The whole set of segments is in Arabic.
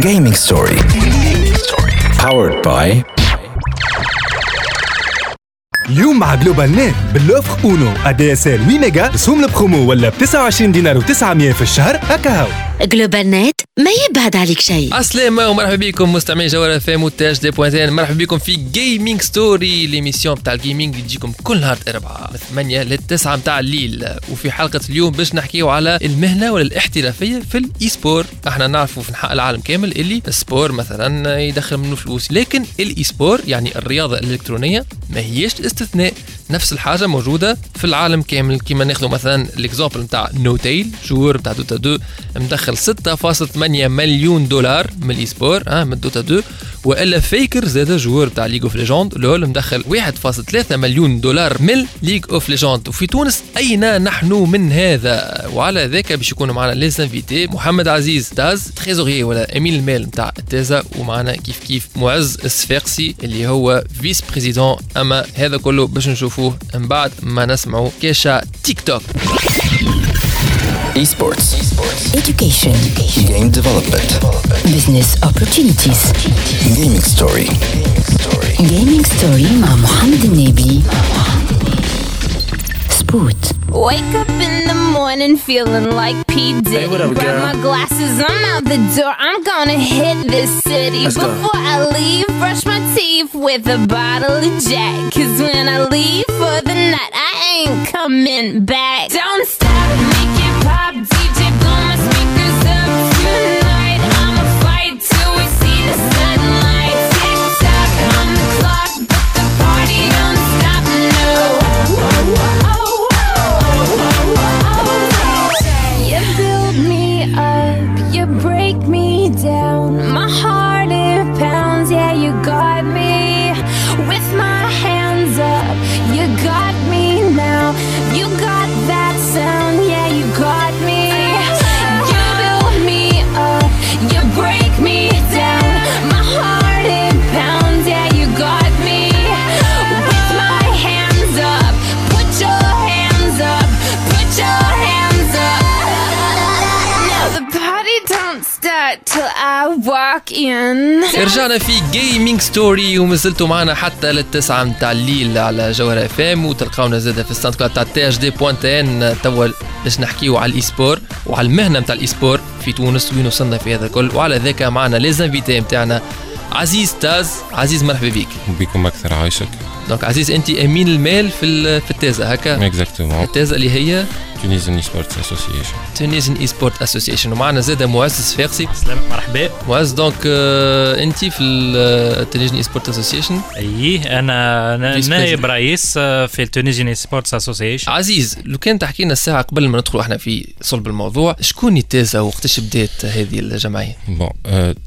Gaming Story. Powered by اليوم مع جلوبال نت بال offre Uno. ADSL 8 méga رسوم ال 8 ميجا رسوم البرومو ولا ب 29 دينار و900 في الشهر هكا هاو جلوبال نت ما يبعد عليك شيء. السلامة ومرحبا بكم مستمعين جوهر اف ام وتاج دي بوانتين مرحبا بكم في Gaming Story l'émission بتاع ال gaming اللي تجيكم كل نهار اربعة من 8 ل 9 بتاع الليل. وفي حلقة اليوم باش نحكيو على المهنة ولا الاحترافية في ال e-sport إحنا نعرفوا في العالم كامل اللي ال sport مثلا يدخل منه فلوس لكن ال e-sport يعني الرياضة الإلكترونية ما هيش つつね نفس الحاجة موجودة في العالم كامل. كيما ناخذ مثلا الاكزامبل نتاع نوتيل جور نتاع دوتا 2 مدخل 6.8 مليون دولار من الاي سبور آه من دوتا 2 وإلا فيكر زاد جوور تاع ليج اوف ليجوند لول مدخل 1.3 مليون دولار من ليج اوف ليجوند وفي تونس أين نحن من هذا؟ وعلى ذاك باش يكونوا معنا لي انفيتي محمد عزيز تاز تريزوري ولا امين المال نتاع تازا ومعنا كيف كيف معز الصفاقسي اللي هو فيس بريزيدون أما هذا كله باش نشوفوه من بعد ما نسمعوا كاشا تيك توك Esports. education Game development. business opportunities Gaming Story. gaming story مع محمد النبي سبوت Wake up in the morning feeling like P. Diddy. what up, Grab my glasses, I'm out the door. I'm gonna hit this city. Let's go. Before I leave, brush my teeth with a bottle of Jack. Cause when I leave for the night, I ain't coming back. Don't stop, Walk in. رجعنا في Gaming Story ومازلتوا معنا حتى للتسعة متاع الليل على جوهر اف ام وتلقاونا زاده في ال SoundCloud تاع تي اش دي بوانت ان توا باش نحكيو على ال e-sport وعلى المهنة متاع ال e-sport في تونس وين وصلنا في هذا الكل. وعلى ذاك معنا les invités متاعنا عزيز تاز عزيز مرحبا بيك بكم أكثر عايشك. donc عزيز أنت أمين المال في ال- في التازا هكا؟ exactement التازا اللي هي Tunisian Sports Association Tunisian e-sport association ومعنا زاده معز صفاقسي سلام مرحبا معز donc آه، انت في ال Tunisian e-sport association اي أنا نائب. رئيس في ال Tunisian e-sports association عزيز لو كان تحكي لنا الساعة قبل ما ندخلوا إحنا في صلب الموضوع شكون التيزا وقتاش بدات هذه الجمعية؟ bon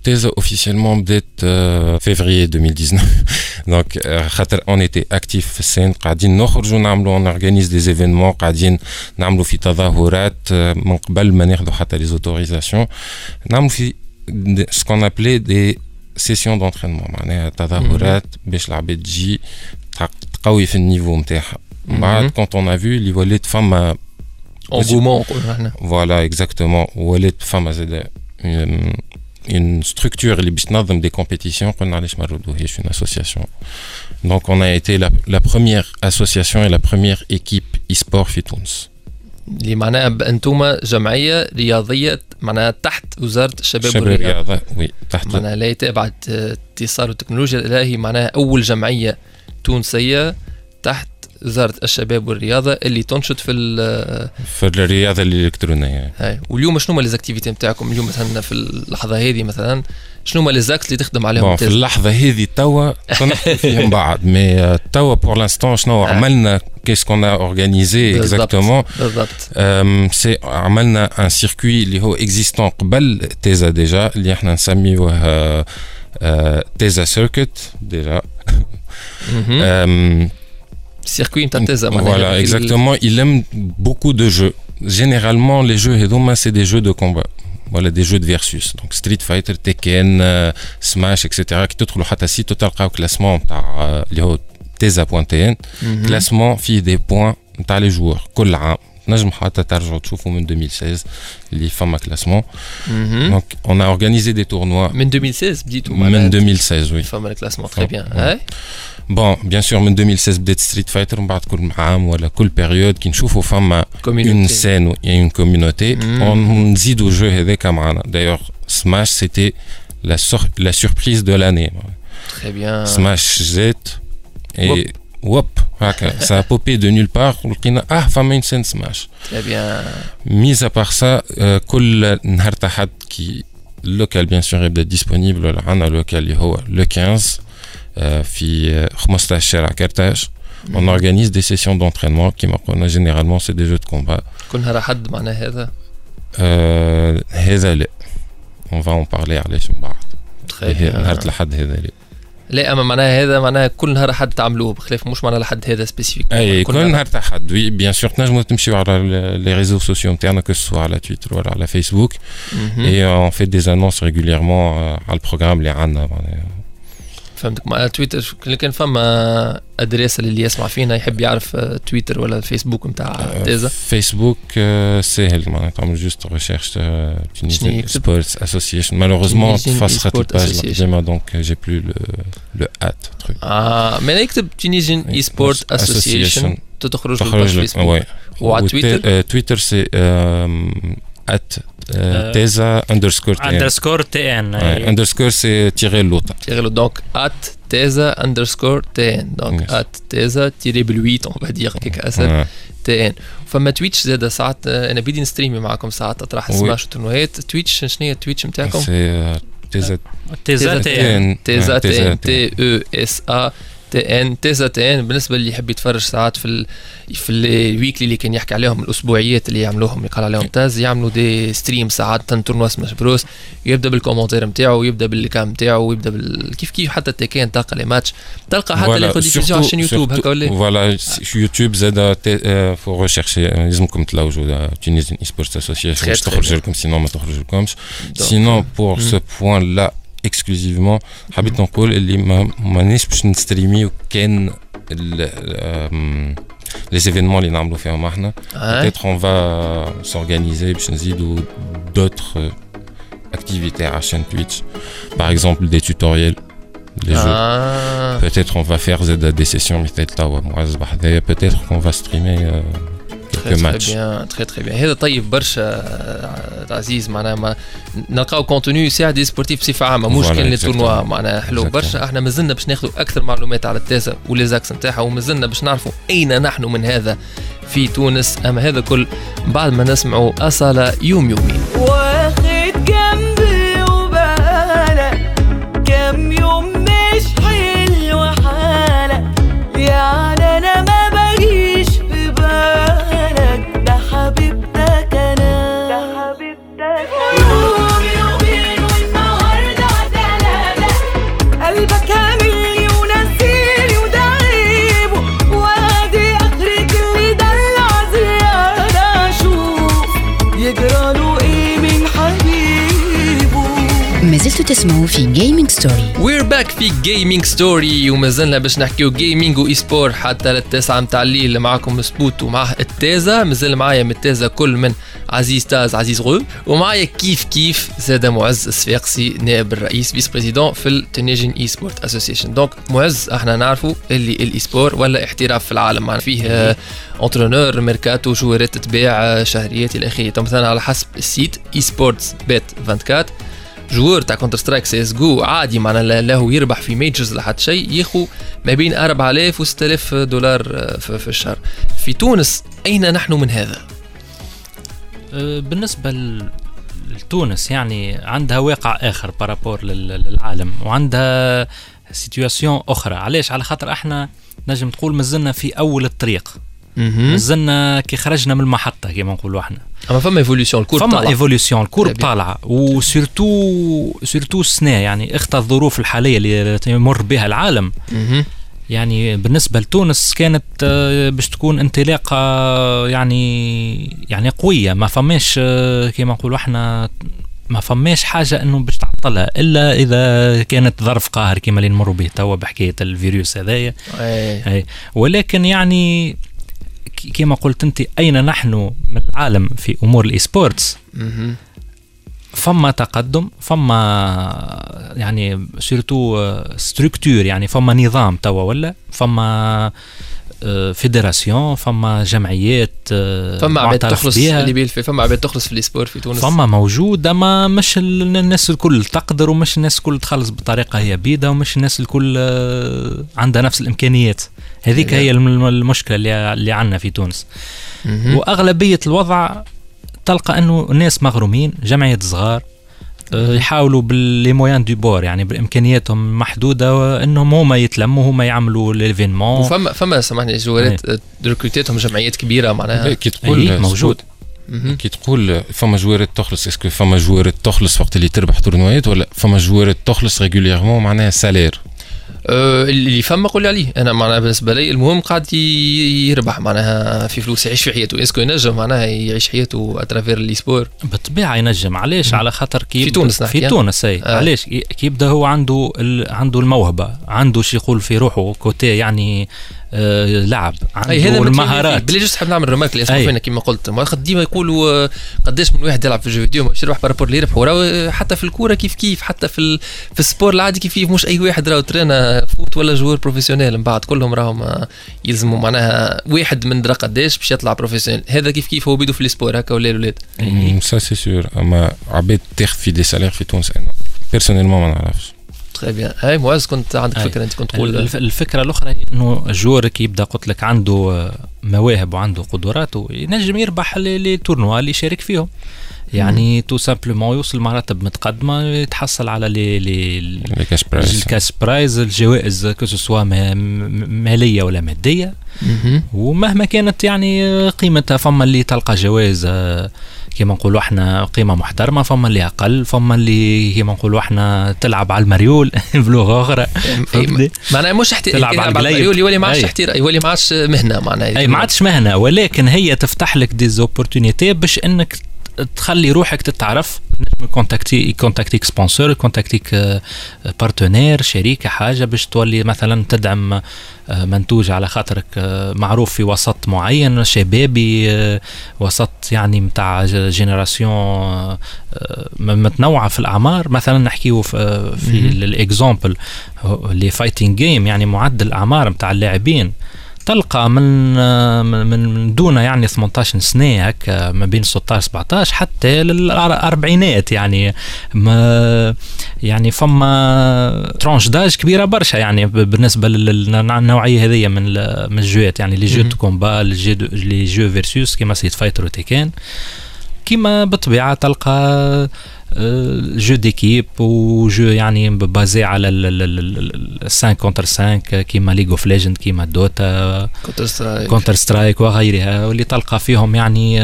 تيزا officiellement بدات فيفري 2019 donc خاطر on était actifs في ال scène قاعدين نخرجوا نعملوا on organise des événements قاعدين نعملوا في تظاهرات آه، من قبل ما ناخذوا حتى les autorisations نعملوا في سكون ابلي des sessions d'entraînement معناها تظاهرات باش العباد تجي تق- تقوي في ال niveau نتاعها بعد quand on a vu اللي ولات فما un engouement نقولوا إحنا voilà exactement ولات فما زاد une structure اللي باش تنظم des compétitions قلنا علاش ما نردوهاش une association. Donc on a été la, la première association et la première équipe e-sport في تونس اللي معناها أنتم جمعية رياضية معناها تحت وزارة الشباب شباب والرياضة. oui تحت. معناها لا تبع اتصال والتكنولوجيا لا هي معناها أول جمعية تونسية تحت وزاره الشباب والرياضة اللي تنشط في في الرياضة الإلكترونية. هاي. واليوم شنو هما les activités نتاعكم اليوم مثلا في اللحظة هذه مثلا؟ شنو هما ليزاكت اللي تخدم عليهم؟ في تازا؟ اللحظة هذه توا فيهم بعد مي توا بور لانستون شنو عملنا؟ كيس كون اورغانيزي بالضبط. اكزاكتومون بالضبط. أم، سي عملنا ان سيركوي اللي هو اكزيستون قبل تيزا ديجا اللي إحنا نسميوه آه، آه، تيزا سيركت ديجا مهم. أم، السيركوي نتاع تازا معناها Voilà, هذاك ال- exactement. Il aime beaucoup de jeux. Généralement, les jeux Hedoma, c'est des jeux de combat. Voilà, des jeux de versus. Donc, Street Fighter, Tekken, euh, Smash, etc. qui تدخلوا حتى site تلقاو classement نتاع اللي هو تيزا.tn مهم. classement فيه des points نتاع les joueurs كل عام تنجم حتى ترجعوا تشوفوا من 2016 اللي فما classement مهم. donc on a organisé des tournois من 2016 بديتوا من معناها 2016 oui فما ال classement très bien Ouais. اي bon bien sûr من 2016 بدات ستريت فايتر من بعد كل عام ولا كل période كي نشوفوا فما une communauté scène une communauté Mm. نزيدوا الجو هذاك معنا دايوغ سماش سيتي لا لا سوربريز دو لاني تري بيان سماش جات اي وب هكا سا بوبي دو نول بار ولقينا آه فما اون سين سماش تري بيان ميز ابار سا كل نهار تحد كي اللوكال بيان سور يبدا ديسپونيبل ولا عندنا لوكال اللي هو لو 15 آه، في آه، 15 شارع كرتاج On organise des sessions d'entraînement qui قلنا généralement c'est des jeux de combat. كل نهار حد معناها هذا آه، هذا لا on va en parler علاش من بعد. très نهار bien الأحد هذا لا. لا اما معناها هذا معناها كل نهار حد تعملوه بخلاف مش معناها لحد هذا spécifique اي كل نهار تحد oui bien sûr تنجموا تمشيو على les réseaux sociaux نتاعنا que ce soit على تويتر ولا على فيسبوك اي on fait des annonces régulièrement على ال programme اللي عندنا معناها فهمتك. مع تويتر كان فما adresse اللي يسمع فينا يحب يعرف آه، تويتر ولا الفيسبوك نتاع تيزا؟ فيسبوك آه، ساهل معناها تعمل جوست ريشيرش؟ سبورتس اسوسيشن مالوغوزمون تفسخت الباج. القديمه دونك جي بلو لو ات تروك آه ما يكتب تونيزيان اي سبورت اسوسيشن تخرج تخرج وي وعلى تويتر تويتر سي ات تيزا اندرسكور اندرسكور تي ان اندرسكور سي تيغي اللوطه تيغي دونك ات تيزا اندرسكور تي ان دونك. ات تيزا تيري بالويت اون دير هيك اسهل تي ان فما تويتش زاد ساعات أنا بدي نستريمي معكم ساعات اطرح. سماش وتورنوهات تويتش شنو هي التويتش نتاعكم؟ تيزا تيزا تي ان تيزا تي ان تي تي أو اس ا تي إن تيزا تي إن بالنسبة اللي يحب يتفرج ساعات في ال... في الويكلي اللي كان يحكي عليهم الأسبوعيات اللي يعملوهم يقال عليهم تاز يعملوا دي ستريم ساعات تورنوا سماش بروس يبدأ بالكومنتير نتاعو يبدا بالكام نتاعو ويبدأ بال... كيف كيف حتى تكين تلقى لي ماتش تلقى حتى ياخذ des visions على ال chaîne يوتيوب هكا ولا voilà يوتيوب زاد vous recherchez لازمكم تلوجوا Tunisian e-sports association باش تخرج. لكم sinon ما تخرج لكمش سينون بور. سو بوان لا اكسكلوزيفمون حبيت نقول اللي ما مانيش باش نستريميو كان لي زيفينمون اللي نعملوا فيهم احنا آه. peut-être on va s'organiser باش نزيدوا d'autres activités à la chaîne Twitch par exemple des tutoriels les jeux آه. Peut-être on va faire Z- des sessions مثل توا معز بحذايا peut-être qu'on va streamer euh, matchs. بيان تري تري بيان هذا طيب برشا آه، عزيز معناها ما نلقاو كونتوني يساعد لي سبورتيف بصفة عامة مش كان لي. تورنوا معناها حلو. برشا إحنا مازلنا باش ناخذوا أكثر معلومات على التاسع وليزاكس نتاعها ومازلنا باش نعرفوا أين نحن من هذا في تونس أما هذا كل بعد ما نسمعوا أصالة يوم يومين تسمعوا في جيمنج ستوري وير باك في جيمنج ستوري ومازلنا باش نحكيو جيمنج واي سبور حتى للتسعة متاع الليل. معكم سبوت ومعه التازة. مازال معايا من التازة كل من عزيز تاز عزيز غو. ومعايا كيف كيف زاد معز الصفاقسي نائب الرئيس فيس بريزيدون في التونيجين اي سبورت اسوسيشن دونك معز إحنا نعرفوا اللي الاي سبور ولا احتراف في العالم. معناها فيه اونترونور ميركاتو جوارات آه، شهريات إلى آخره. مثلا على حسب السيت اي سبورتس بيت 24 جوار تاع Counter-Strike CS:GO عادي معنا لا لا هو يربح في majors لحد شيء. ياخو ما بين 4000 و 6000 دولار آه، في, الشهر. في تونس أين نحن من هذا؟ أه، بالنسبة ل- لتونس يعني عندها واقع آخر par rapport لل- للعالم وعندها situation أخرى. علاش؟ على خاطر إحنا نجم تقول مازلنا في أول الطريق. مازلنا كي خرجنا من المحطة كما نقولوا إحنا أما فما évolution ال courbe فما ال courbe Très bien. طالعة و surtout surtout السنة يعني اخت الظروف الحالية اللي يمر بها العالم مهم. يعني بالنسبة لتونس كانت آه، باش تكون انطلاقة يعني يعني قوية ما فماش آه، كما نقولوا إحنا ما فماش حاجة إنه باش تعطلها إلا إذا كانت ظرف قاهر كما اللي نمر به توا بحكاية الفيروس هذايا إيه. أي. ولكن يعني كما قلت انت أين نحن من العالم في أمور ال e-sports مهم. فما تقدم فما يعني surtout structure يعني فما نظام توا ولا فما آه، fédération فما جمعيات آه، فما عباد تخلص بيها. اللي بال في فما عباد تخلص في ال sport في تونس فما موجود أما مش ال- الناس الكل تقدر ومش الناس الكل تخلص بطريقة هي بيدها ومش الناس الكل آه، عندها نفس الإمكانيات هذيك هي الم- المشكلة اللي اللي عندنا في تونس. وأغلبية الوضع تلقى أنه الناس مغرومين جمعيات صغار آه، يحاولوا باللي moyens de bord يعني بإمكانياتهم محدودة وإنهم هما يتلموا هما يعملوا l'événement وفما فما سامحني joueurات آه، recrutاتهم جمعيات كبيرة معناها. كي تقول موجود. كي تقول فما joueurات تخلص est-ce que فما joueurات تخلص وقت اللي تربح tournoiات ولا فما joueurات تخلص régulièrement معناها salaire اللي فما قول لي عليه. أنا معناها بالنسبة لي المهم قاعد يربح معناها في فلوس يعيش في حياته. اسكو ينجم معناها يعيش حياته اترافير لي سبور بالطبيعة ينجم. علاش؟ على خاطر كي في تونس في ها؟ تونس أي. آه. علاش؟ كي يبدأ هو عنده. عنده الموهبة عنده شي يقول في روحه كوتي يعني آه لعب عنده اي هذا المهارات. بلي جوست حاب نعمل ريمارك اللي أي. اسمه فينا كما قلت. ما خد ديما يقولوا آه، قداش من واحد يلعب في الجو فيديو مش يربح بارابور اللي يربح وراه آه، حتى في الكورة كيف كيف؟ حتى في. في ال sport العادي كيف كيف؟ مش أي واحد راهو ترينا foot ولا joueur professionnel من بعد كلهم راهم آه، يلزموا. معناها واحد من درا قداش باش يطلع professionnel هذا كيف كيف هو بيدو في ال sport هكا ولا الولاد ça c'est sûr أما عباد تاخذ في des salaires في تونس أنا personnellement ما نعرفش. très bien هاي معز كنت عندك أي. فكرة أنت كنت تقول. الف- الفكرة الأخرى هي إنه ال joueur كي يبدأ قلت لك عنده آه، مواهب وعنده قدرات ينجم يربح les tournois اللي يشارك فيهم. يعني tout simplement يوصل مراتب متقدمة يتحصل على les les les cash prize ال cash prize الجوائز que ce soit مالية ولا مادية مهم. ومهما كانت يعني قيمتها فما اللي تلقى جوائز آه، كما نقولوا إحنا قيمة محترمة فما اللي أقل فما اللي كما نقولوا إحنا تلعب على المريول بلغه أخرى فهمتني؟ معناها مش احتي... تلعب على القليب. يولي ما عادش أي. احتراف يولي ما عادش مهنة معناها أي ما عادش مهنة ولكن هي تفتح لك des opportunités باش إنك تخلي روحك تتعرف. نجم contacter contacterك sponsor contacterك partenaire شريكة حاجة باش تولي مثلا تدعم آه، منتوج على خاطرك آه، معروف في وسط معين شبابي آه، وسط يعني متاع générations متنوعة في الأعمار. مثلا نحكيو في, في ال exemple ال les fighting games يعني معدل الأعمار متاع اللاعبين. تلقى من من من دون يعني 18 سنة هكا ما بين 16 17 حتى للأربعينات يعني. ما يعني فما tranche d'âge كبيرة برشا يعني بالنسبة للنوعيه هذه من من ال joueات يعني. les jeux. de combat les jeux versus كيما Street Fighter و Tekken. كيما بالطبيعه تلقى jeux d'équipe و jeux يعني basés على 5 contre 5 كيما League of Legends كيما Dota Counter-Strike Counter Strike وغيرها واللي تلقى فيهم يعني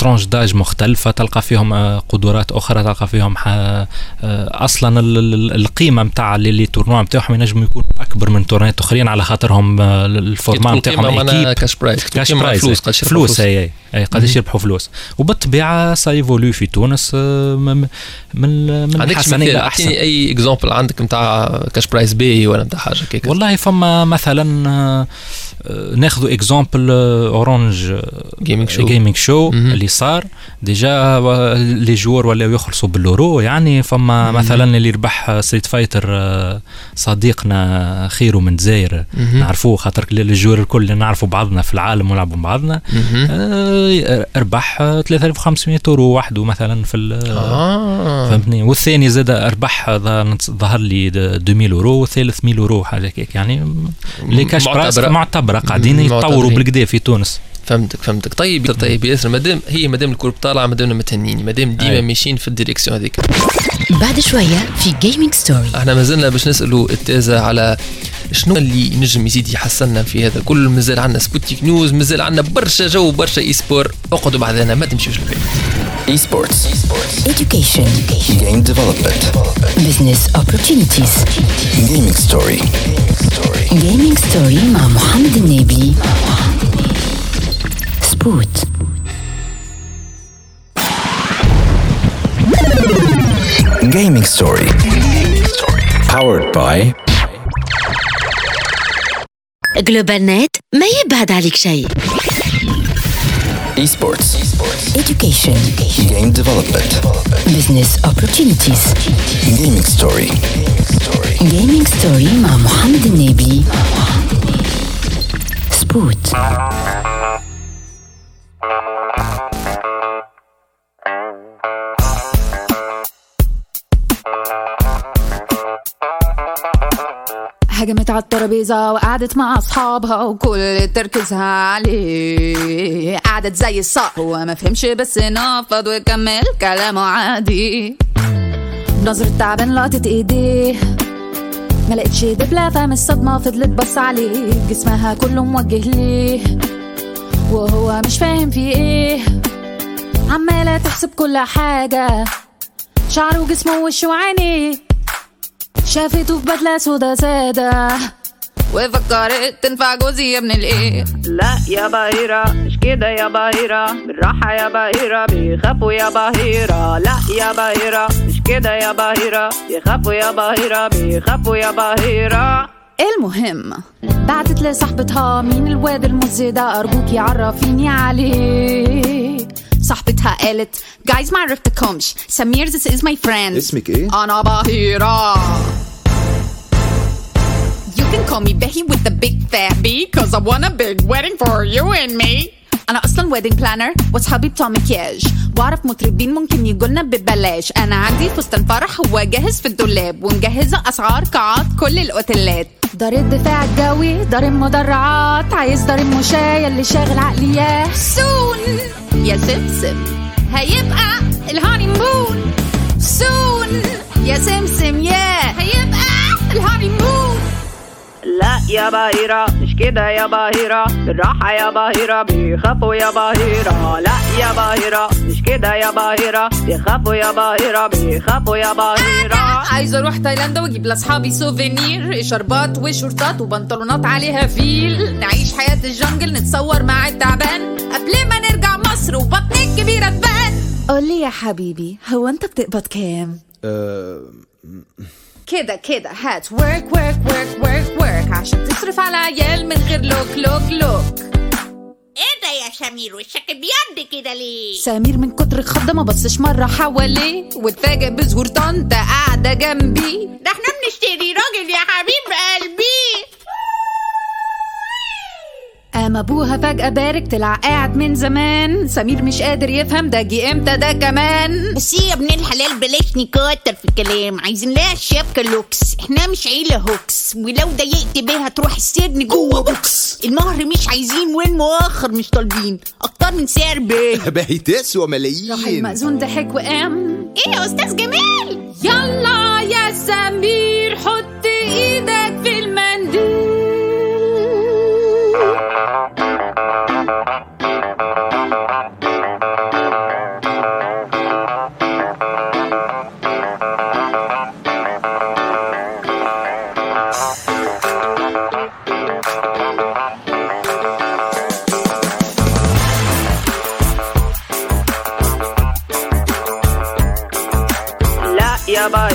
آه، آه، tranches d'âge مختلفة تلقى فيهم آه، قدرات أخرى تلقى فيهم آه، أصلا ال- ال- القيمة متاع ال les tournois نتاعهم ينجموا يكونوا أكبر من tournoiات أخرين على خاطرهم آه، ال format نتاعهم équipe. cash prize cash prize فلوس قد فلوس اي اي قداش يربحوا فلوس. وبالطبيعة ça évolue في تونس آه، من من مثال؟ إلى احسن أي exemple عندك نتاع cash prize باهي ولا نتاع حاجة كيك والله فما مثلا آه، آه، ناخذوا exemple Orange Gaming Show Gaming Show. اللي صار déjà آه، les joueurs ولاو يخلصوا بالورو يعني فما مهم. مثلا اللي ربح Street Fighter آه، صديقنا خيرو من دزاير. نعرفوه خاطر ال joueurs الكل اللي نعرفوا بعضنا في العالم ونلعبوا مع بعضنا. آه، ربح آه، 3500 اورو وحده مثلا في آه فهمتني والثاني زاد ربح ظهر لي د- 2000 اورو والثالث 1000 اورو حاجة كيك يعني les cash معتبرة. معتبرة قاعدين مم، يتطوروا. بالكدا في تونس فهمتك فهمتك. طيب طيب ياسر مادام هي مادام ال courbe طالعة مادام متهنين مادام ديما. ماشيين في ال direction هذيك. بعد شوية في Gaming Story إحنا مازلنا باش نسالوا التازا على شنو اللي ينجم يزيد يحسننا في هذا كل مازال عندنا Sputnik News مازال عندنا برشا jeux برشا e-sport اقعدوا بعدنا ما تمشيوش لبعيد. Esports. education. Game development. business opportunities. Gaming story. gaming story مع محمد النبي. سبوت Gaming story. Powered by جلوبال نت ما يبعد عليك شيء Esports. Esports. education Game development. business opportunities Gaming story. gaming story مع محمد النبي سبوت هجمت على الترابيزة وقعدت مع أصحابها وكل تركيزها عليه. قعدت زي الصقر هو ما فهمش بس نفض وكمل كلامه عادي. نظرة تعبان لقطت إيديه. ما لقتش دبلة فهم الصدمة فضلت بص عليه. جسمها كله موجه ليه. وهو مش فاهم في إيه. عمالة تحسب كل حاجة. شعره وجسمه ووشه وعينيه شافته في بدلة سودا سادة. وفكرت تنفع جوزي يا ابن الإيه؟ لا يا بهيرة مش كده يا بهيرة بالراحة يا بهيرة بيخافوا يا بهيرة لا يا بهيرة مش كده يا بهيرة بيخافوا يا بهيرة بيخافوا يا بهيرة المهم بعتت لصاحبتها مين الواد المزي ده؟ أرجوكي عرفيني عليه. صاحبتها قالت جايز ما عرفتكمش سمير this is my friend اسمك ايه؟ أنا بهيرة You can call me Becky with the big fat B Cause I want a big wedding for you and me أنا أصلا wedding planner وأصحابي بتوع مكياج. وأعرف مطربين ممكن يجولنا ببلاش. أنا عندي فستان فرح هو جاهز في الدولاب ومجهزة أسعار قاعات كل الأوتيلات. دار الدفاع الجوي دار المدرعات. عايز دار المشاية اللي شاغل عقليات سون! يا سمسم هيبقى ال honeymoon soon! يا سمسم يا هيبقى ال honeymoon لا يا بهيرة مش كده يا بهيرة بالراحة يا بهيرة بيخافوا يا بهيرة لا يا بهيرة مش كده يا بهيرة بيخافوا يا بهيرة بيخافوا يا بهيرة عايزة أروح تايلاند وأجيب لأصحابي souvenir شربات وشورتات وبنطلونات عليها فيل. نعيش حياة ال jungle نتصور مع التعبان. قبل ما نرجع مصر وبطني الكبيره تبان. قولي يا حبيبي هو أنت بتقبض كام؟ آه، كده كده. هات. work work work work work عشان تصرف على عيال من غير لوك لوك لوك. إيه ده يا سمير؟ وشك بيد كده ليه؟ سمير من كتر الخضة ما بصش مرة حواليه واتفاجئ بظهور طنطا قاعدة جنبي ده إحنا بنشتري راجل يا حبيب قلبي. قام أبوها فجأة بارك طلع قاعد من زمان. سمير مش قادر يفهم ده جه إمتى ده كمان. بس يا ابن الحلال بلاش نكتر في الكلام. عايزين لها شبكة لوكس إحنا مش عيلة هوكس. ولو ضايقت بيها تروح السجن جوه بوكس المهر مش عايزين والمؤخر مش طالبين. أكتر من سعر بيه باهي تسوى راح ملايين المأذون ضحك وقام. إيه يا أستاذ جمال؟ يلا يا سمير حط إيدك في المنديل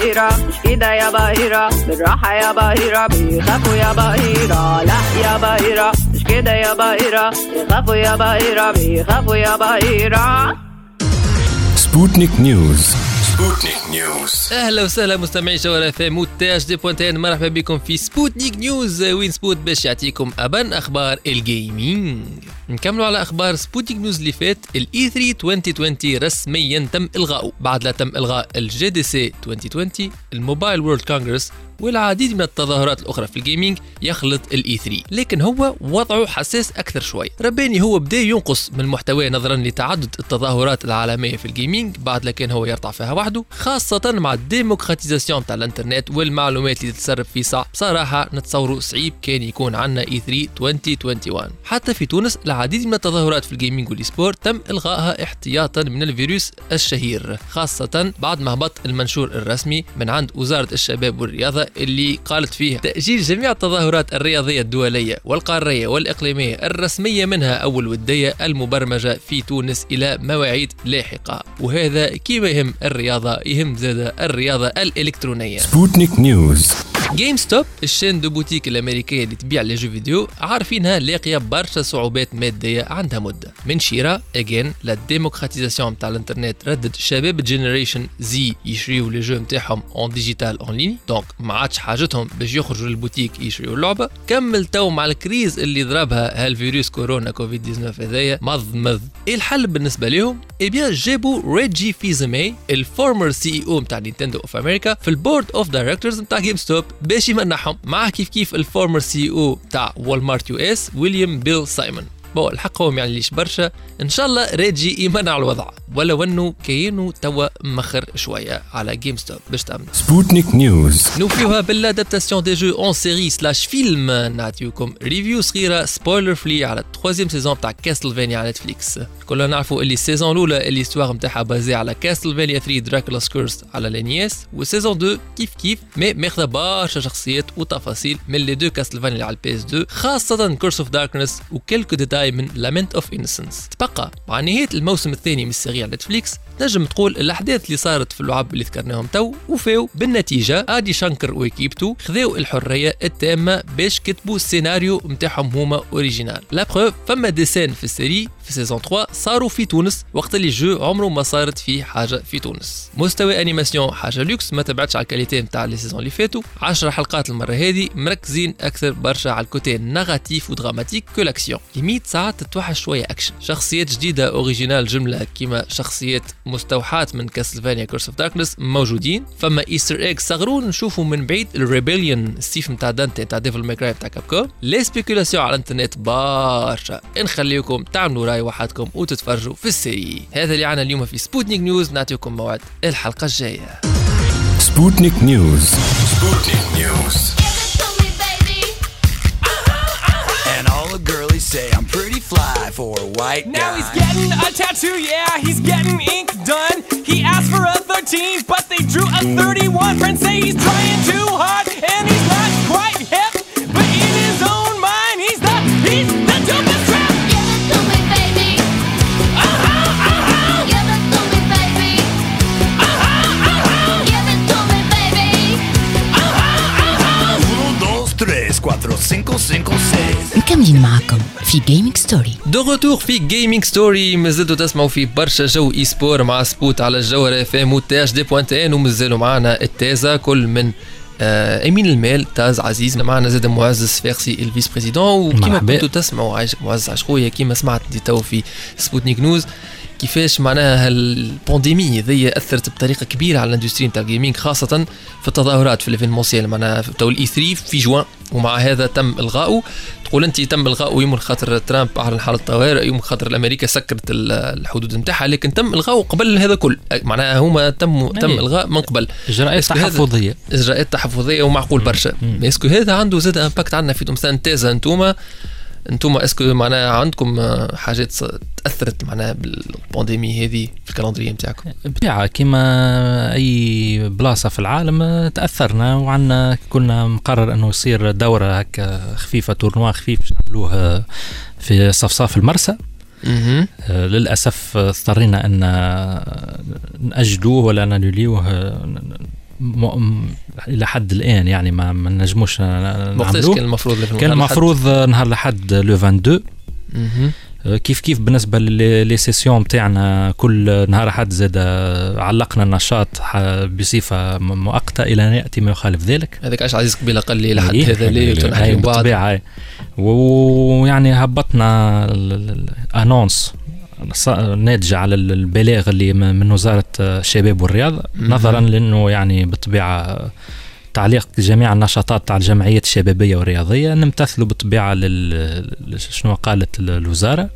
يا بهيرة مش كده يا بهيرة بالراحة يا بهيرة بيخافوا يا بهيرة لا يا بهيرة مش كده يا بهيرة بيخافوا يا بهيرة بيخافوا يا بهيرة Sputnik News. Sputnik News. أهلا وسهلا مستمعي جوهرة FM D point tn مرحبا بكم في Sputnik News. وين سبوت باش يعطيكم أبان أخبار ال gaming نكملوا على أخبار Sputnik News اللي فات. ال E3 2020 رسميا تم الغائه بعد لا تم إلغاء ال GDC 2020 ال Mobile World Congress والعديد من التظاهرات الأخرى في ال gaming يخلط ال E3 لكن هو وضعه حساس أكثر شوي. رباني هو بدأ ينقص من محتواه نظرا لتعدد التظاهرات العالمية في ال gaming بعد لكن هو يرتع فيها وحده خاصة مع ال démocratisation تاع الانترنت والمعلومات اللي تتسرب فيه صعب بصراحه نتصوروا صعيب كان يكون عندنا E3 2021 حتى في تونس العديد من التظاهرات في ال gaming وال e-sport تم إلغائها احتياطا من الفيروس الشهير خاصة بعد ما هبط المنشور الرسمي من عند وزارة الشباب والرياضة اللي قالت فيه تأجيل جميع التظاهرات الرياضية الدولية والقارية والإقليمية الرسمية منها أو الوديه المبرمجة في تونس إلى مواعيد لاحقة. وهذا كيما يهم الرياضة؟ يهم زاد الرياضة الإلكترونية. Sputnik News. GameStop ال chaîne de boutiques الأمريكية اللي تبيع les jeux vidéo عارفينها لاقية برشا صعوبات مادية عندها مدة. من شيرة اجين la démocratisation نتاع الإنترنت ردت شباب generation Z يشريو les jeux نتاعهم en digital en ligne donc ما عادش حاجتهم باش يخرجوا للبوتيك يشريو اللعبة. كمل تو مع ال crise اللي ضربها هالفيروس كورونا كوفيد 19 هذايا مض مض إيه الحل بالنسبة لهم eh bien جابوا Reggie Fils-Aimé ال former CEO نتاع Nintendo of America في ال board of directors نتاع GameStop باش يمنحهم معاه كيف كيف ال former CEO نتاع Walmart US ويليام بيل سايمون بو الحق هو ما يعنيش برشا. إن شاء الله ريجي يمنع الوضع. ولو إنه كاينو توا مخر شوية على GameStop باش تأمن. Sputnik News نوفيوها بال adaptation des jeux en série slash film نعطيوكم review صغيره spoiler free على ال troisième saison تاع Castlevania على Netflix كلنا نعرفوا اللي ال saison الاولى اللي l'histoire نتاعها basée على Castlevania 3 Dracula's Curse على la NES وال saison 2 كيف كيف mais ماخذه برشا شخصيات وتفاصيل من les deux Castlevania على ال PS 2 خاصه Curse of Darkness و quelques détails من Lament of Innocence تبقى مع نهاية الموسم الثاني من ال série على Netflix نجم تقول الأحداث اللي صارت في اللعب اللي ذكرناهم تو وفاو بالنتيجة Adi Shankar و équipe تو خذاو الحرية التامة باش كتبوا السيناريو نتاعهم هما original. la preuve فما des scènes في ال série في saison 3 صاروا في تونس وقت اللي ال jeu عمره ما صارت فيه حاجة في تونس. مستوى animation حاجة لوكس ما تبعتش على ال qualité نتاع les saisons اللي فاتوا. 10 حلقات المرة هذه مركزين أكثر برشا على ال côté narratif و dramatique que l'action limite ساعات تتوحش شوية اكشن شخصيات جديدة original جملة كيما شخصيات مستوحاة من Castlevania Curse of Darkness موجودين. فما easter egg صغرون نشوفوا من بعيد ال Rebellion سيف نتاع دانتي نتاع Devil May Cry نتاع Capcom les spéculations على الإنترنت برشا نخليكم تعملوا رأي وحدكم وتتفرجوا في ال série هذا اللي عنا اليوم في Sputnik News نعطيكم موعد الحلقة الجاية. سبوتنيك نيوز سبوتنيك نيوز say I'm pretty fly for a white Now guy. he's getting a tattoo, yeah, he's getting ink done. He asked for a 13, but they drew a 31. Friends say he's trying too hard, and he's not quite hip. مكملين معكم في gaming story de retour في gaming story مازلتوا تسمعوا في برشا jeux e-sport مع سبوت على الجوهرة FM و THD point tn ومازالوا معنا التازا كل من آه امين المال تاز عزيز معنا زاد معزز فاقسي ال vice-président وكيما. كنتوا تسمعوا عايشك معزز عشقوية كيما سمعت تو في Sputnik News كيفاش معناها ال pandémie هذه أثرت بطريقة كبيرة على ال industry نتاع ال gaming خاصة في التظاهرات في ال événementiel معناها تو ال E3 في جوان. ومع هذا تم إلغائه. تقول أنت تم إلغائه يوم خاطر ترامب أعلن حالة طوارئ يوم خاطر الأمريكا سكرت ال- الحدود نتاعها لكن تم إلغائه قبل هذا كل. معناها هما تم تم. إلغاء من قبل. إجراءات تحفظية. إجراءات تحفظية ومعقول برشا. est-ce que هذا عنده زادة impact عندنا في مثلا التازة أنتوما انتوما est-ce que معناها عندكم حاجات تأثرت معناها بال pandémie هذه في ال calendrier نتاعكم بطبيعة كما أي بلاصة في العالم تأثرنا وعنا كنا مقرر أنه يصير دورة هكا خفيفة tournoi خفيف باش نعملوه في صفصاف المرسى. آه، للأسف آه، اضطرينا أن آه، نأجلوه ولا نلوليوه م- م- إلى حد الآن يعني ما ما نجموش وقتاش كان المفروض كان؟ المفروض نهار الأحد لو 22 مهم. آه، كيف كيف بالنسبة لي سيسيون بتاعنا كل نهار احد زاد علقنا النشاط بصفة مؤقتة إلى أن يأتي ما يخالف ذلك هذاك عاش عزيز قبيلة قال لي لحد إيه. هذا ليه أي، نحكي بعض بالطبيعة أي. ويعني هبطنا الانونس ناتجة على ال- البلاغ اللي من وزارة آه، الشباب والرياضة مهم. نظرا لأنه يعني بالطبيعة آه، تعليق جميع النشاطات تاع الجمعيات الشبابية والرياضية نمتثلوا بالطبيعة لل شنو قالت ال- الوزارة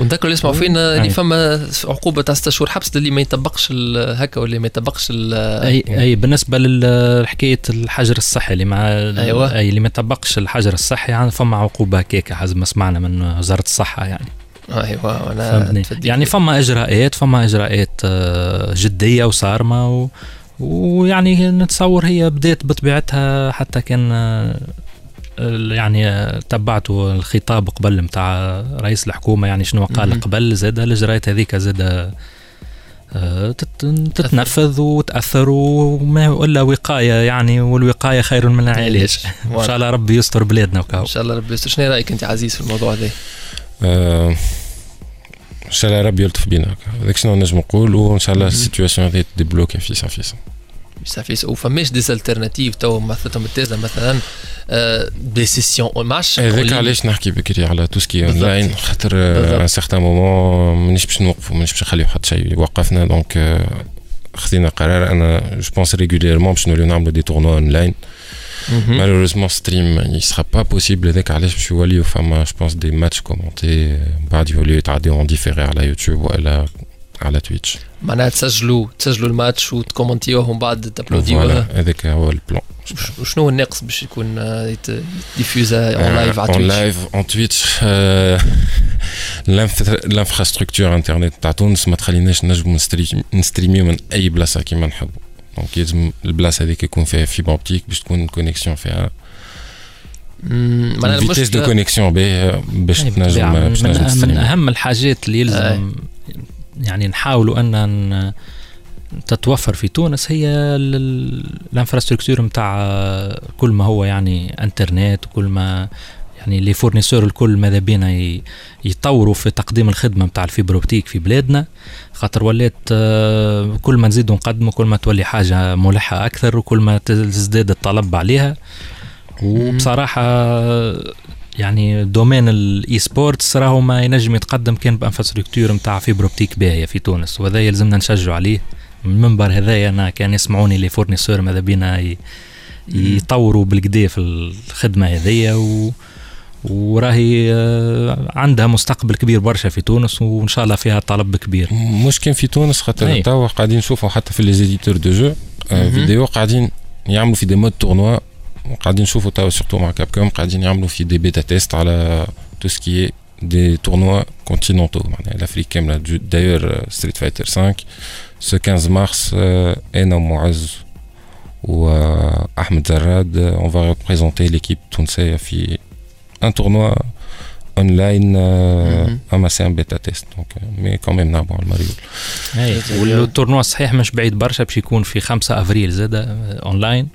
ونذكر اللي يسمعوا فينا اللي أي. فما عقوبة تاع ست شهور حبس للي ما يطبقش هكا واللي ما يطبقش اي أي بالنسبة لحكاية الحجر الصحي اللي مع أيوة. أي اللي ما يطبقش الحجر الصحي يعني فما عقوبة هكاك حسب ما سمعنا من وزارة الصحة يعني أيوه أنا فهمتني. يعني فما إجراءات فما إجراءات آه، جدية وصارمة و ويعني نتصور هي بدات بطبيعتها حتى كان آه، يعني آه، تبعتوا الخطاب قبل متاع رئيس الحكومة يعني شنو قال. قبل زاد الإجراءات هذيك زاد تت- تتنفذ وتأثر وما إلا وقاية يعني والوقاية خير من العلاج. إن شاء الله ربي يستر بلادنا وكاو إن شاء الله ربي يستر. شنو رأيك أنت عزيز في الموضوع هذا؟ إن شاء الله ربي يلطف بينا. هذاك شنو نجم نقول وان شاء الله ال situation هذه تـ débloquer فيسا فيسا صافي وفماش des alternatives تو مثلتهم التازه مثلا des sessions en match هذاك علاش نحكي بكري على tout ce qui بالضبط. اونلاين خاطر. un certain moment مانيش باش نوقفوا مانيش باش نخليو حتى شيء يوقفنا. donc آه، خذينا قرار. أنا je pense régulièrement باش نوليو نعملوا des tournois online malheureusement stream يعني sera pas possible هذاك علاش باش يوليو فما je pense des matchs commentés بعد يوليو يتعديو en différé على يوتيوب ولا على تويتش معناها تسجلوا تسجلوا الماتش وتـ commenter وه ومن بعد تابلوديوه voilà هذاك هو ال plan وشنو هو الناقص باش يكون آه، يت- يـ diffuser en live على en تويتش live en تويتش ال infrastructure internet تاع تونس ما تخليناش نجموا نستري- نـ streamer يو من اي بلاصه كيما نحبوا donc لازم البلاصه هذيك يكون فيها fibre optique باش تكون connexion فيها vitesse de connexion باهيه باش تنجم. باش من, تنجم من تـ streamer اهم الحاجات اللي يلزم يعني نحاولوا أن تتوفر في تونس هي ال- ال- ال infrastructure نتاع كل ما هو يعني انترنت وكل ما يعني les fournisseurs الكل ماذا بينا يطوروا في تقديم الخدمة نتاع ال fibre optique في بلادنا. خاطر ولات آه، كل ما نزيدوا نقدموا كل ما تولي حاجة ملحة أكثر وكل ما تزداد الطلب عليها. وبصراحة يعني domaine ال e-sports راهو ما ينجم يتقدم كان ب infrastructure نتاع fibre optique باهية في تونس. وهذا يلزمنا نشجعوا عليه. من المنبر هذايا أنا كان يسمعوني les fournisseurs ماذا بينا يطوروا بالقدا في الخدمة هذيا و وراهي آه، عندها مستقبل كبير برشا في تونس وإن شاء الله فيها طلب كبير مش كان في تونس خاطر. توا قاعدين نشوفوا حتى في les éditeurs de jeux. vidéo قاعدين يعملوا في des modes tournoi وقاعدين نشوفوا توا surtout مع كاب كوم قاعدين يعملوا في des bêta tests على tout ce qui des tournois continentaux معناها l'Afrique كامله d'ailleurs ستريت فايتر 5 ce 15 مارس أنا ومعز واحمد زراد on va représenter l'équipe التونسيه في un tournoi online اما c'est un bêta test donc mais quand même نلعبوا على المريول وال tournoi صحيح مش بعيد برشا باش يكون في 5 افريل زاد اونلاين.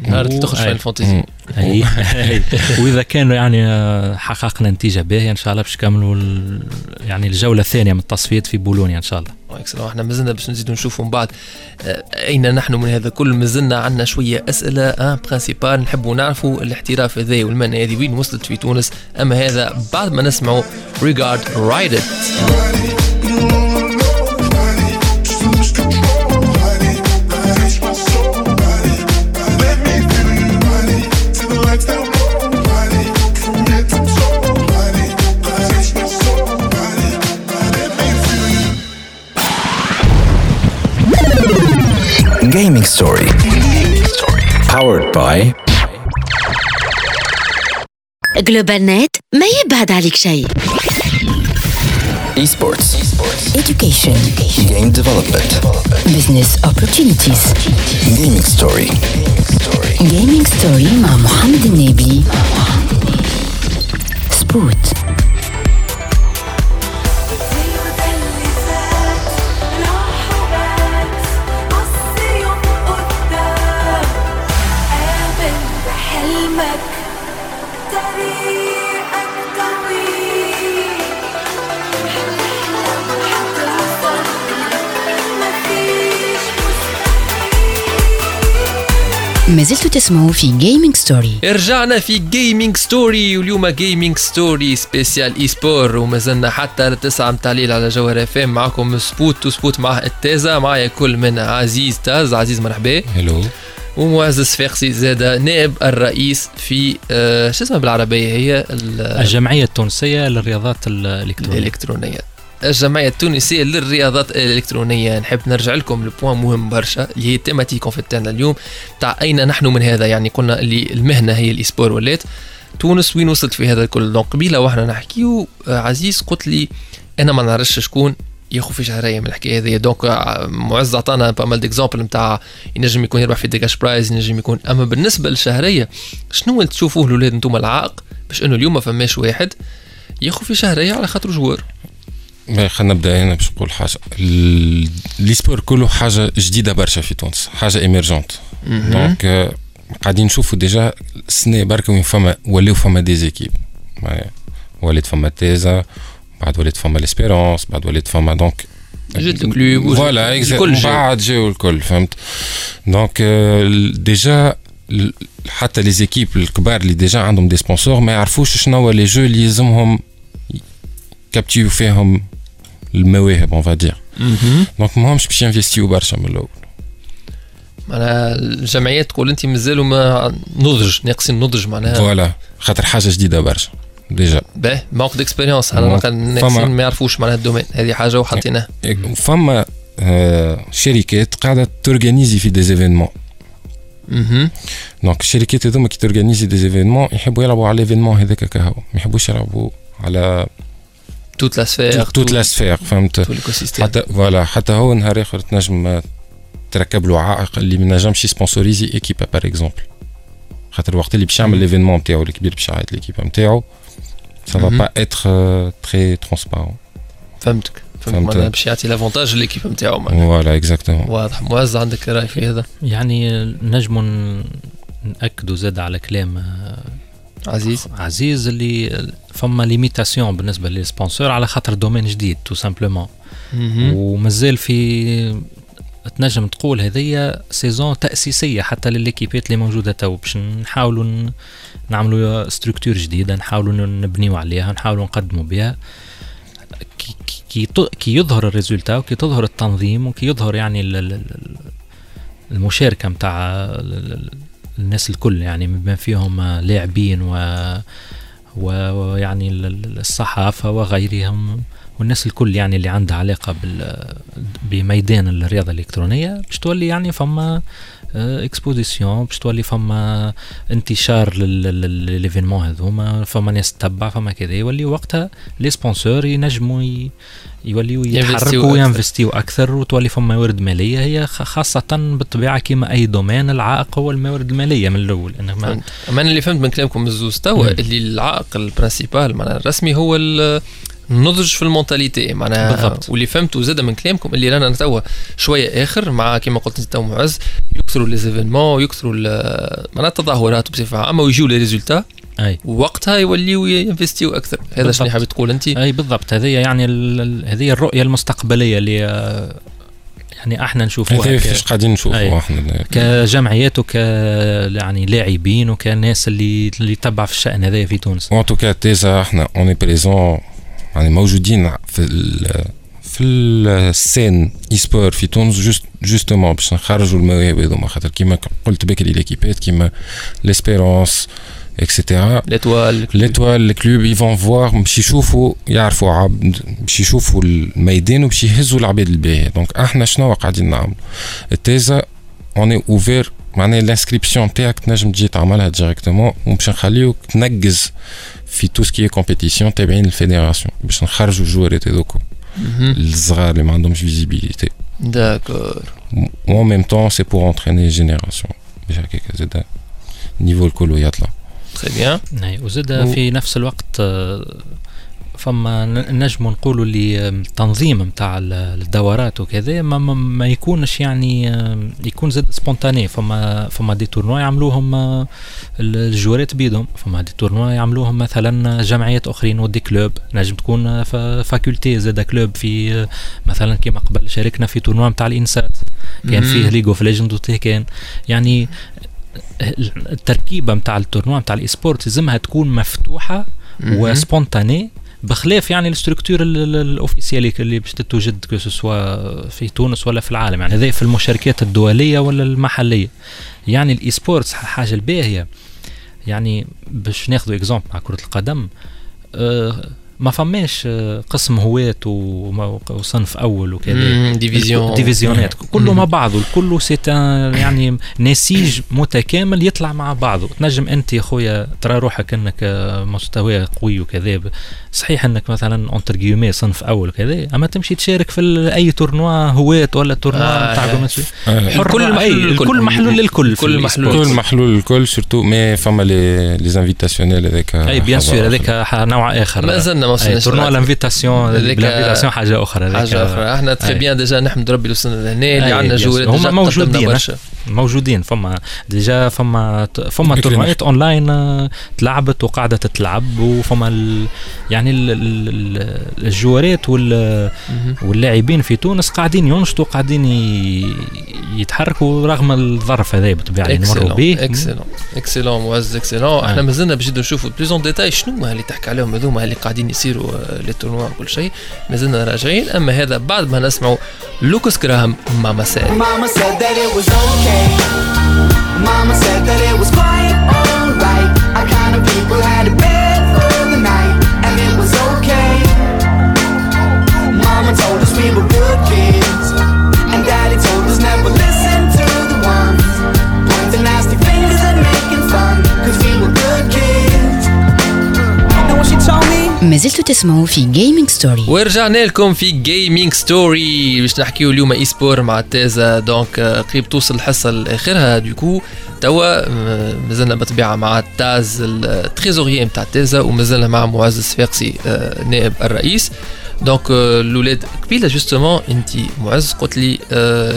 نهار اللي تخرج أي. أي. وإذا كانوا يعني آه، حققنا نتيجة باهية إن شاء الله باش نكملوا يعني الجولة الثانية من التصفيات في بولونيا إن شاء الله. excellent إحنا مازلنا باش نزيدوا نشوفوا من بعد. آه، أين نحن من هذا كل مازلنا عندنا شوية أسئلة en principal نحبوا نعرفوا الاحتراف هذا والمهنه هذه. وين وصلت في تونس؟ اما هذا بعد ما نسمعوا ريجارد رايد ات Gaming Story. Powered by جلوبال نت ما يبعد عليك شيء Esports. Education. Game development. Business opportunities. Gaming Story. Gaming Story مع محمد النبي. سبوت. ما زلتوا تسمعوا في جيمنج ستوري رجعنا في gaming story واليوم gaming story spécial e-sport وما زلنا حتى التسعة متاع الليل على جوهر اف ام معكم سبوت وسبوت معه التازة معايا كل من عزيز تاز عزيز مرحبا. هلو ومعزز فاقسي زادة نائب الرئيس في آه شو اسمها بالعربية؟ هي ال- الجمعية التونسية للرياضات الإلكترونية. الإلكترونية. الجمعية التونسية للرياضات الإلكترونية. نحب نرجع لكم ل point مهم برشا اللي هي ال thématique تاعنا اليوم تاع أين نحن من هذا؟ يعني قلنا اللي المهنة هي ال e-sport ولات تونس وين وصلت في هذا الكل؟ donc قبيلة وإحنا نحكيو آه، عزيز قلت لي أنا ما نعرفش شكون. ياخذ في شهريه من الحكاية هذه. دونك معز عطانا ب pas mal d'exemples نتاع ينجم يكون يربح في des cash prize ينجم يكون. أما بالنسبة للشهرية شنو اللي تشوفوه الاولاد أنتم العائق باش أنه اليوم ما فماش واحد. ياخذ في شهرية على خاطر joueur. خلينا نبدأ أنا باش نقول حاجة ال- l'e-sport كله حاجة جديدة برشا في تونس حاجة émergente مهم. donc آه، قاعدين نشوفوا déjà السنة بركة وين فما ولاو فما des équipes معناها ولات فما تيزا بعد ولات فما l'Espérance بعد ولات فما donc جات ال clubs وجات voilà الكل exact. جاو. بعد جاو الكل فهمت donc آه، déjà ال- حتى les équipes الكبار اللي déjà عندهم des sponsors ما يعرفوش شنو les jeux اللي يلزمهم captiver فيهم المواهب on va dire. donc ماهمش باش يـ investir و برشا من الأول معناها الجمعيات تقول أنت مازالوا ما نضج ناقصين النضج معناها. voilà خاطر حاجة جديدة برشا déjà باه manque d'expérience manque. الناس فما- ما يعرفوش معناها ال domaine. هذه حاجة وحطيناها. فما آه، شركات قاعدة ت organiser في des événements. donc الشركات هذوما كي ت organiser des événements يحبوا يلعبوا على l'événement هذاك كهو. ما يحبوش يلعبوا على toute la sphère toute la sphère فهمت tout l'écosystème حتى voilà حتى هو نهار اخر تنجم تركب له عائق اللي ما نجمش يسبونسوريزي ايكيبا par exemple خاطر الوقت اللي باش يعمل l'événement نتاعو الكبير باش يعيط ليكيبا نتاعو ça مهم. bah bah être très transparent فهمتك فهمت فهمت. معناها باش يعطي l'avantage l'équipe نتاعو معناها. voilà exactement واضح معز عندك راي في هذا يعني نجموا ن- ناكدوا زاد على كلام آه، عزيز عزيز اللي فما limitation بالنسبة لل sponsor على خاطر domaine جديد tout simplement. ومازال في تنجم تقول هذيا saison تأسيسية حتى لليكيبات اللي موجودة تو باش نحاولوا نعملوا structure جديدة نحاولوا نبنيو عليها نحاولوا نقدموا بها كي, كي- يظهر ال résultat وكي تظهر التنظيم وكي يظهر يعني ال- ال- الناس الكل يعني بما فيهم لاعبين و ويعني ال- ال- الصحافة وغيرهم. والناس الكل يعني اللي عندها علاقة بميدان الرياضة الإلكترونية باش تولي يعني فما exposition باش تولي فما انتشار ل les événements هذوما فما ناس تتبع فما كذا. يولي وقتها les sponsors ينجموا ي- يوليوا ينفستيو يتحركوا أكثر. وينفستيو أكثر وتولي فما موارد مالية هي خاصة بالطبيعة كما أي domaine العائق هو الموارد المالية من الأول إنه ما أنا اللي فهمت من كلامكم الزوز توا. اللي العائق ال principal معناها الرسمي هو ال- النضج في ال mentalité معناها بالضبط. واللي فهمته زاد من كلامكم اللي رانا توا شوية آخر مع كما قلت أنت معز يكثروا les événements يكثروا معناها التظاهرات بصفة عامة ويجيو les résultats أي. ووقتها يوليو ينفستيو أكثر. هذا. شنو حابب تقول انت أي بالضبط. هذه يعني هذه الرؤية المستقبلية اللي يعني أحنا نشوفوها فيش قاعدين نشوفوا أي. إحنا. كجمعيات وك يعني لاعبين وكناس اللي اللي تبع في الشأن هذا في تونس. و en tout cas تيزا إحنا on est présents يعني موجودين في في ال scène e-sport في تونس juste justement باش نخرجوا المواهب هذوما. خاطر كيما قلت بكري ليكيبات كيما ليسبيرونس et cetera ليتوال ليتوال ال club ils vont voir باش يشوفوا يعرفوا عبد باش يشوفوا الميدان وباش يهزوا العباد الباهيه donc إحنا شنو قاعدين نعملوا التيزا on est ouverts معناها ال inscription تاعك تنجم تجي تعملها directement وباش نخليوك تنقز في tout ce qui compétition تابعين ال fédération باش نخرجوا الجوارات هذوك الصغار اللي ما عندهمش visibilité d'accord و même temps c'est pour entraîner génération باش هكاك زاد ال niveau الكل يطلع très bien et وزاد و- في نفس الوقت آه، فما ن- نجموا نقولوا اللي التنظيم نتاع الدورات وكذا ما, ما, يكونش يعني آم، يكون زاد spontané. فما فما des tournois يعملوهم آه، الجوارات بيدهم. فما des tournois يعملوهم مثلا جمعيات أخرين و des clubs. نجم تكون آه، faculté زاد club في آه، مثلا كما قبل شاركنا في tournoi نتاع الإنسات. كان. فيه League of Legends كان. يعني التركيبه نتاع ال tournoi نتاع ال e-sport لازمها تكون مفتوحة. و spontané بخلاف يعني ال structure ال- ال- ال officielle اللي باش تتوجد que ce soit في تونس ولا في العالم. يعني هذا في المشاركات الدولية ولا المحلية. يعني ال e-sports حاجة الباهية. يعني باش ناخذ exemple مع كرة القدم آه ما فماش آه، قسم هواة وما- وصنف أول وكذا. division. ديفيزيونات. كله مع بعضه. الكل c'est يعني نسيج متكامل يطلع مع بعضه. تنجم أنت يا خويا ترى روحك إنك آه، مستوى قوي وكذا. صحيح إنك مثلا entre guillemets صنف أول وكذا أما تمشي تشارك في أي tournoi هواة ولا tournoi آه، آه. جوماسي آه. حر الكل محلول للكل. الكل محلول للكل الكل محلول. محلول الكل surtout mais فما les les invitationnels هذاك أي bien sûr هذاك نوع آخر. ما وصلناش tournoi هذيك- ال invitation حاجة أخرى حاجة أخرى إحنا تخي. bien déjà نحمد ربي اللي وصلنا لهنا اللي عندنا. جوالات هما موجودين برشا موجودين. فما déjà فما فما بكري تورنوات أونلاين آه، تلعبت وقاعدة تتلعب وفما ال يعني ال ال الجوارات وال واللاعبين في تونس قاعدين ينشطوا قاعدين يتحركوا رغم الظرف هذا بالطبيعه اللي نمروا به. excellent excellent معز excellent إحنا. مازلنا باش نشوفوا plus en détail شنو اللي تحكي عليهم هذوما اللي قاعدين يصيروا آه، les tournois وكل شيء. مازلنا راجعين. أما هذا بعد ما نسمعوا لوكاس جراهام مع مسائل Mama said that it was okay. Mama said that it was quite alright. Our kind of people had a زلتوا تسمعوا في Gaming Story ورجعنا لكم في Gaming Story باش نحكيو اليوم e-sport مع تازا. donc آه، قريب توصل الحصة لاخرها du coup توا آه، مازلنا بالطبيعه مع تاز ال trésorier نتاع تازا ومازلنا مع معز الصفاقسي آه، نائب الرئيس. donc الاولاد قبيله justement انت معز قلت لي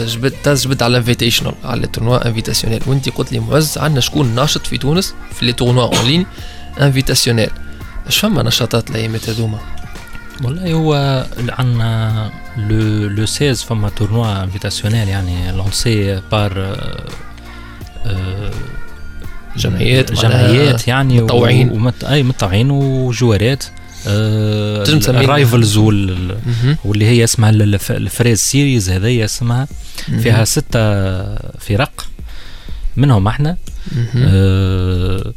جبت تاز جبت على ال invitational على ال tournoi invitationnel وانت قلت لي معز عندنا شكون ناشط في تونس؟ في les tournois en ligne invitationnels اش فما نشاطات الايامات هذوما والله هو عندنا le le 16 فما tournoi invitationnel يعني lancé par جمعيات معناها جمعيات يعني متطوعين. ومت... أي متطوعين وجوارات آه. ال Rivals وال... واللي هي اسمها ال- الف- ال Freeze Series هذه اسمها. فيها ستة فرق منهم إحنا. آه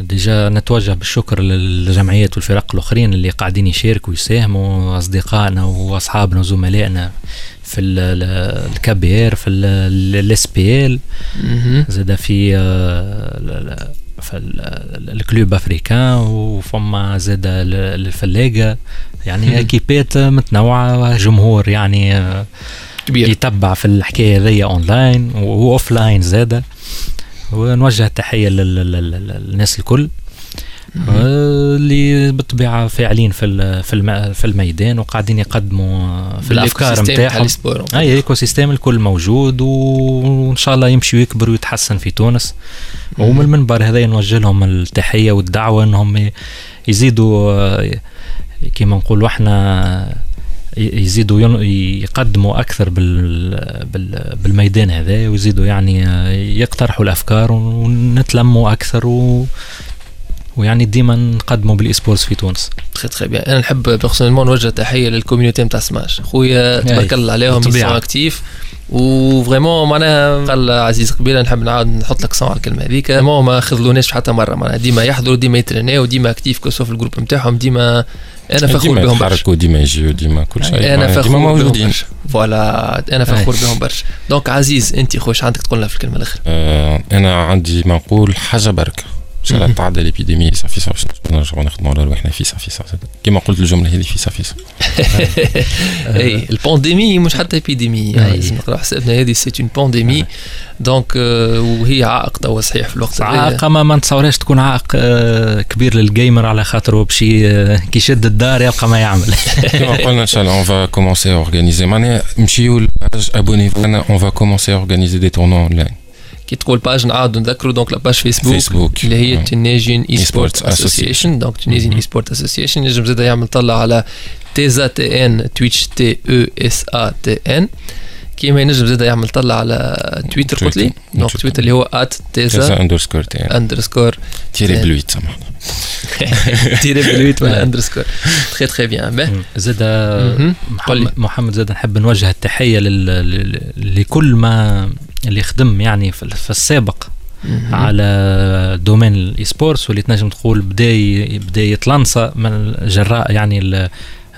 déjà نتوجه بالشكر للجمعيات والفرق الآخرين اللي قاعدين يشاركوا ويساهموا أصدقائنا وأصحابنا وزملائنا في الكبير في الإس بي إل. زاد في آه، في ال- ال- ال Club Africain وفما زاد ال- الفلاقة. يعني أكيبات متنوعة جمهور يعني آه، كبير. يتبع في الحكاية هذيا online و offline زاده ونوجه التحية لل- لل- لل- للناس الكل آه، اللي بالطبيعة فاعلين في في الم- في الميدان وقاعدين يقدموا في الأفكار نتاعهم. اي ال écosystème الكل موجود وإن شاء الله يمشي ويكبر ويتحسن في تونس. ومن المنبر هذا نوجه لهم التحية والدعوة إنهم يزيدوا آه، كما نقولوا إحنا يزيدوا ين- يقدموا أكثر بال بال بالميدان هذا ويزيدوا يعني يقترحوا الأفكار ونتلموا أكثر و ويعني ديما نقدموا بال esports في تونس. très très bien أنا نحب personnellement نوجه تحية لل community نتاع سماش. خويا تبارك الله عليهم. ils sont actifs. و vraiment معناها قال عزيز قبيلة نحب نعاود نحط لك على الكلمة هذيك. vraiment ما خذلوناش حتى مرة معناها ديما يحضروا ديما يترينيو ديما actifs que ce soit في ال groupe نتاعهم ديما أنا فخور ديما بهم برشا. يتحركوا ديما يجيو ديما كل شيء. أنا فخور موجودين. voilà أنا فخور بهم برشا. donc عزيز انت خوش عندك تقول لنا في الكلمة الاخرى آه، أنا عندي ما نقول حاجة بركة. ان شاء الله. تعدى ال épidémie صافي صافي نرجعوا نخدموا على رواحنا في صافي صافي كما قلت الجمله هذه في صافي صافي اي ال pandémie مش حتى épidémie. لازم نقرا حسابنا هذه c'est une pandémie donc وهي عائق توا صحيح في الوقت هذا. عائق ما ما نتصورهاش تكون عائق كبير لل gamer على خاطر هو باش كي يشد الدار يلقى ما يعمل كما قلنا ان شاء الله on va commencer à organiser معناها نمشيو ابوني أنا on va commencer à organiser des tournois online كي تقول page نعاودوا نذكروا donc la page Facebook Facebook. اللي هي آه. Tunisian Esport Esports Association donc Tunisian Esport Association ينجم زاد يعمل طلع على TESA TN Twitch T E S A TN كيما ينجم زاد يعمل طلع على تويتر قلت لي. donc Twitter اللي هو at TESA underscore T underscore tiret plutôt سامحنا tiret plutôt ولا underscore تخي تخي bien زاد. محمد, محمد زاد نحب نوجه التحيه لكل ما اللي خدم يعني في, في السابق. على domaine ال esports واللي تنجم تقول بدا بدا يتلنصى من جراء يعني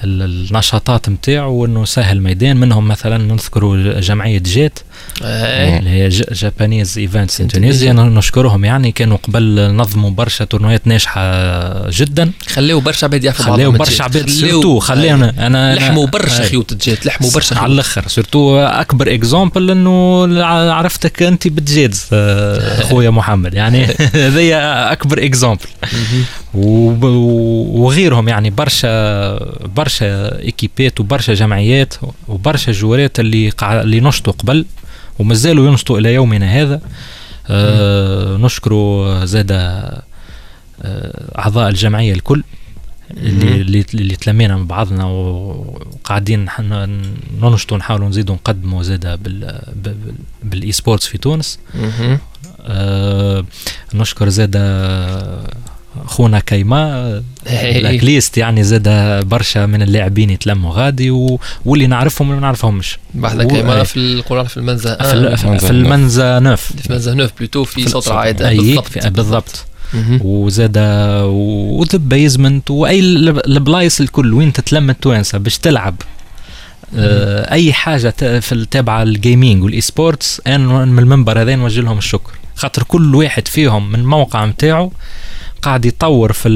النشاطات نتاعو وإنه سهل الميدان منهم مثلا نذكروا جمعية JET أي. اللي هي Japanese Events in Tunisia نشكرهم يعني. كانوا قبل نظموا برشا تورنوات ناجحة جدا. خليو برشا عباد يعرفوا خليو برشا. عباد surtout خلينا أنا لحموا أنا- برشا. خيوط ال JET لحموا برشا على الأخر. surtout أكبر exemple إنه عرفتك أنت بتجيدز آه، اخويا محمد. يعني هذه أكبر exemple وب- وغيرهم يعني برشا برشا ايكيبات وبرشا جمعيات وبرشا جوارات اللي قاع اللي نشطوا قبل ومازالوا ينشطوا إلى يومنا هذا. آه نشكروا زاد آه أعضاء الجمعية الكل اللي اللي اللي تلمينا مع بعضنا وقاعدين ننشطوا نحاولوا نزيدوا نقدموا زادة بال بال- بال esports في تونس. آه نشكر زاد خونا كيما هي. لاكليست يعني زاد برشا من اللاعبين يتلموا غادي و... واللي نعرفهم واللي ما نعرفهمش. بعد و- كيما أي. في القرآن في المنزه في, ال- في, في المنزا نوف. في المنزه نوف بلوتو في صوت الصوت. العائد. أي بالضبط. في- بالضبط. وزاد وذا بيزمنت واي الب- البلايص الكل وين تتلم التوانسة باش تلعب. آه، أي حاجة ت- في التابعه الجيمنج والاي سبورتس أنا من المنبر هذا نوجه لهم الشكر. خاطر كل واحد فيهم من الموقع نتاعو قاعد يطور في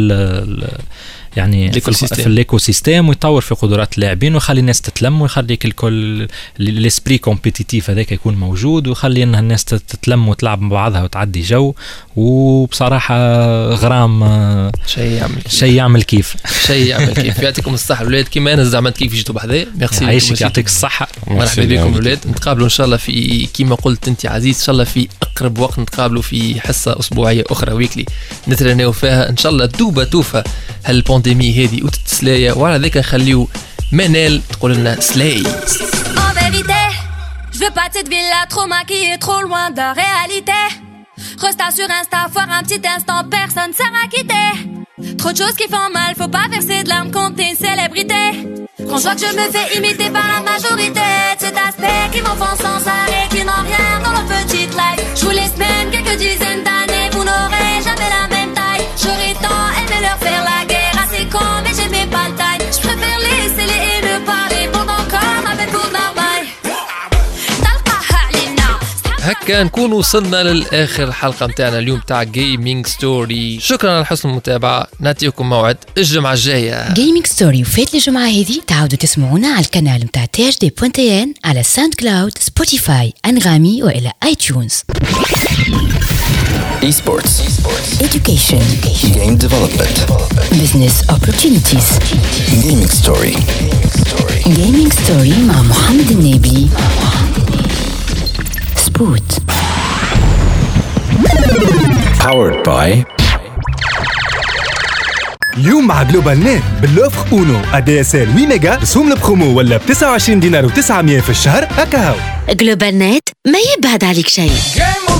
يعني في, ال écosystème ويطور في قدرات اللاعبين ويخلي الناس تتلم ويخليك الكل ال esprit compétitif هذاك يكون موجود ويخلي إنها الناس تت- تتلم وتلعب مع بعضها وتعدي جو. وبصراحة غرام آه، شيء يعمل كيف. شيء يعمل كيف. شيء يعمل كيف. يعطيكم الصحة. الاولاد كيما أنا زعما كيف جيتوا بحذايا ميرسي يعيشك يعطيك الصحة. مرحبا بكم الاولاد نتقابلوا إن شاء الله في كيما قلت أنت عزيز إن شاء الله في أقرب وقت نتقابلوا في حصة أسبوعية أخرى ويكلي نترناو فيها إن شاء الله توبه توفى هالبانديمي هذه وتتسلايا وعلى ذاك نخليو منال تقول لنا سلاي En vérité, je veux pas de cette ville-là trop maquillée, trop loin de la réalité. Resta sur Insta, foire un petit instant, personne sert à quitter. Trop de choses qui font mal, faut pas verser de larmes contre une célébrité. Quand je vois que je me fais imiter par la majorité de cet aspect qui m'enfonce sans arrêt, qui n'ont rien dans leur petite life. Je vous laisse même quelques dizaines d'années, هكا نكون وصلنا للآخر حلقة متاعنا اليوم تاع Gaming Story شكرا على حسن المتابعة. نعطيكم موعد الجمعة الجاية. Gaming Story وفات الجمعة هذه تعاودوا تسمعونا على القناة متاع THD point TN على SoundCloud Spotify انغامي وإلى iTunes Esports. education. Game development. business opportunities. Gaming story. جيمنج ستوري مع محمد النبي. سبوت Powered by اليوم مع جلوبال نت باللوفر اونو ادي اس ال 8 ميجا رسوم البرومو ولا ب 29 دينار و900 في الشهر. هكا هاو جلوبال نت ما يبعد عليك شيء. Game